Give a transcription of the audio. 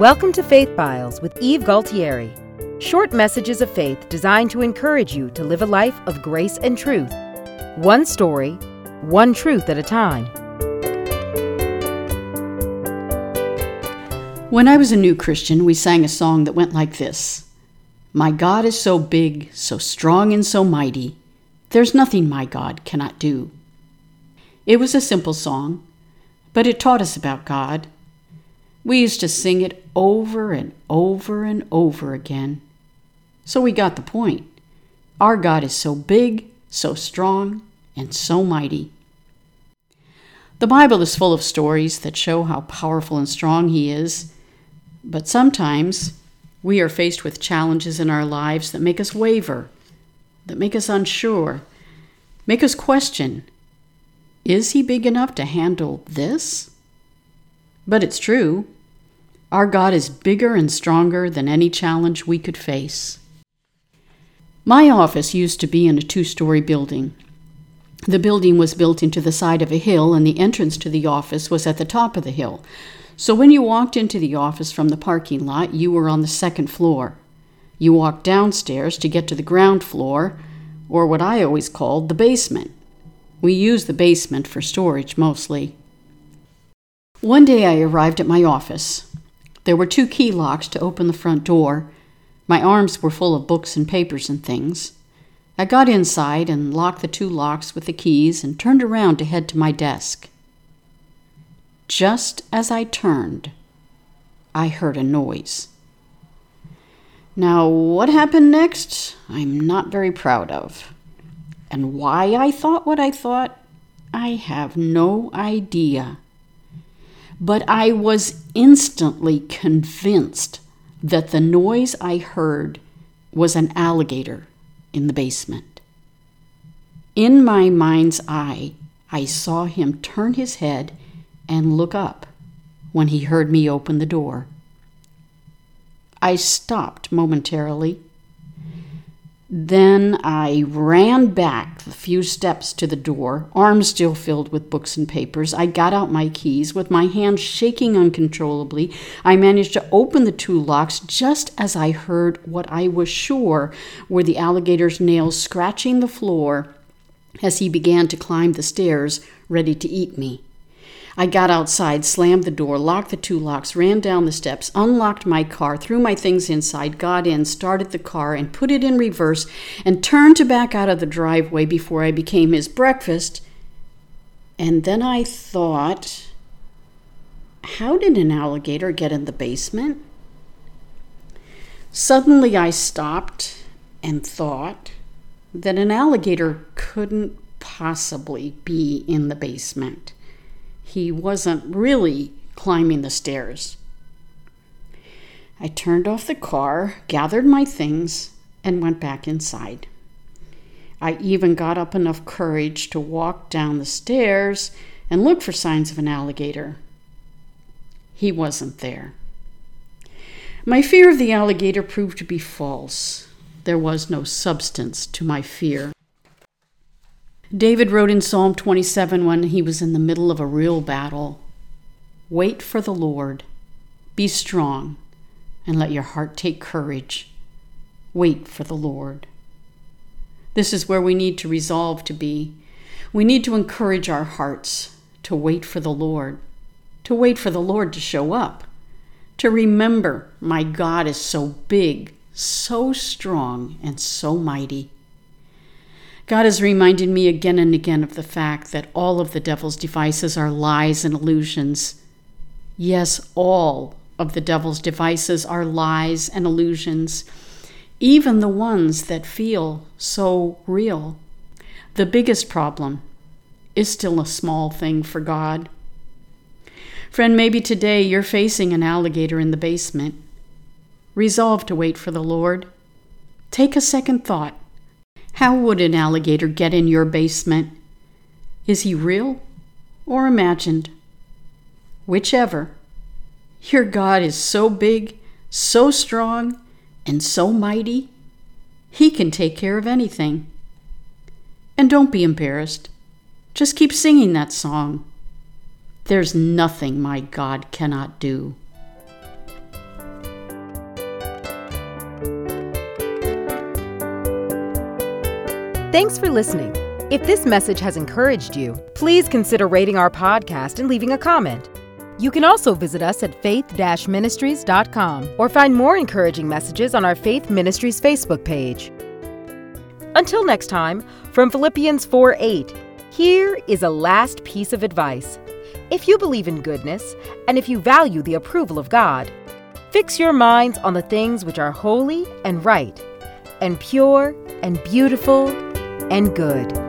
Welcome to Faith Files with Eve Galtieri. Short messages of faith designed to encourage you to live a life of grace and truth. One story, one truth at a time. When I was a new Christian, we sang a song that went like this My God is so big, so strong, and so mighty, there's nothing my God cannot do. It was a simple song, but it taught us about God. We used to sing it over and over and over again. So we got the point. Our God is so big, so strong, and so mighty. The Bible is full of stories that show how powerful and strong He is, but sometimes we are faced with challenges in our lives that make us waver, that make us unsure, make us question is he big enough to handle this? But it's true. Our God is bigger and stronger than any challenge we could face. My office used to be in a two story building. The building was built into the side of a hill, and the entrance to the office was at the top of the hill. So when you walked into the office from the parking lot, you were on the second floor. You walked downstairs to get to the ground floor, or what I always called the basement. We use the basement for storage mostly. One day I arrived at my office. There were two key locks to open the front door. My arms were full of books and papers and things. I got inside and locked the two locks with the keys and turned around to head to my desk. Just as I turned, I heard a noise. Now, what happened next, I'm not very proud of. And why I thought what I thought, I have no idea. But I was instantly convinced that the noise I heard was an alligator in the basement. In my mind's eye, I saw him turn his head and look up when he heard me open the door. I stopped momentarily then I ran back the few steps to the door, arms still filled with books and papers. I got out my keys. With my hands shaking uncontrollably, I managed to open the two locks just as I heard what I was sure were the alligator's nails scratching the floor as he began to climb the stairs, ready to eat me. I got outside, slammed the door, locked the two locks, ran down the steps, unlocked my car, threw my things inside, got in, started the car, and put it in reverse, and turned to back out of the driveway before I became his breakfast. And then I thought, how did an alligator get in the basement? Suddenly I stopped and thought that an alligator couldn't possibly be in the basement he wasn't really climbing the stairs. I turned off the car, gathered my things, and went back inside. I even got up enough courage to walk down the stairs and look for signs of an alligator. He wasn't there. My fear of the alligator proved to be false. There was no substance to my fear. David wrote in Psalm 27 when he was in the middle of a real battle Wait for the Lord, be strong, and let your heart take courage. Wait for the Lord. This is where we need to resolve to be. We need to encourage our hearts to wait for the Lord, to wait for the Lord to show up, to remember my God is so big, so strong, and so mighty. God has reminded me again and again of the fact that all of the devil's devices are lies and illusions. Yes, all of the devil's devices are lies and illusions, even the ones that feel so real. The biggest problem is still a small thing for God. Friend, maybe today you're facing an alligator in the basement. Resolve to wait for the Lord. Take a second thought how would an alligator get in your basement? Is he real or imagined? Whichever. Your God is so big, so strong, and so mighty, he can take care of anything. And don't be embarrassed. Just keep singing that song. There's nothing my God cannot do. Thanks for listening. If this message has encouraged you, please consider rating our podcast and leaving a comment. You can also visit us at faith ministries.com or find more encouraging messages on our Faith Ministries Facebook page. Until next time, from Philippians 4 8, here is a last piece of advice. If you believe in goodness, and if you value the approval of God, fix your minds on the things which are holy and right, and pure and beautiful and good.